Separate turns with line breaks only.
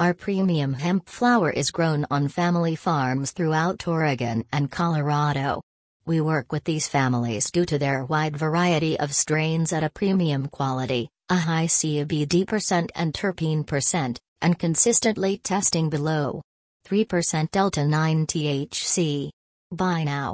Our premium hemp flower is grown on family farms throughout Oregon and Colorado. We work with these families due to their wide variety of strains at a premium quality, a high CBD percent and terpene percent, and consistently testing below 3% delta 9 THC. Buy now.